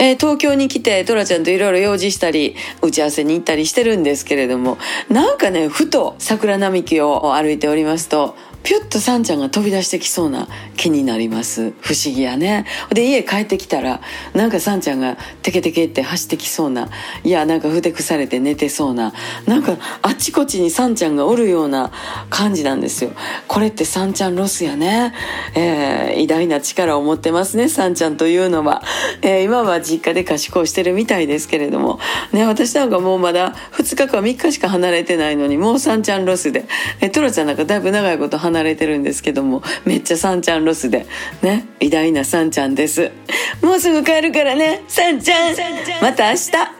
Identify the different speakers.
Speaker 1: えー、東京に来てトラちゃんといろいろ用事したり打ち合わせに行ったりしてるんですけれどもなんかねふと桜並木を歩いておりますとピュッとサンちゃんが飛び出してきそうな気になります。不思議やね。で家帰ってきたらなんかサンちゃんがテケテケって走ってきそうないやなんかふてくされて寝てそうななんかあっちこっちにサンちゃんがおるような感じなんですよ。これってサンちゃんロスやね、えー、偉大な力を持ってますねサンちゃんというのは、えー、今は実家で賢いしてるみたいですけれども。ね私なんかもうまだ2日か3日しか離れてないのにもうサンちゃんロスで、えトラちゃんなんかだいぶ長いこと離れてるんですけどもめっちゃサンちゃんロスでね偉大なサンちゃんです。もうすぐ帰るからねサンちゃん。また明日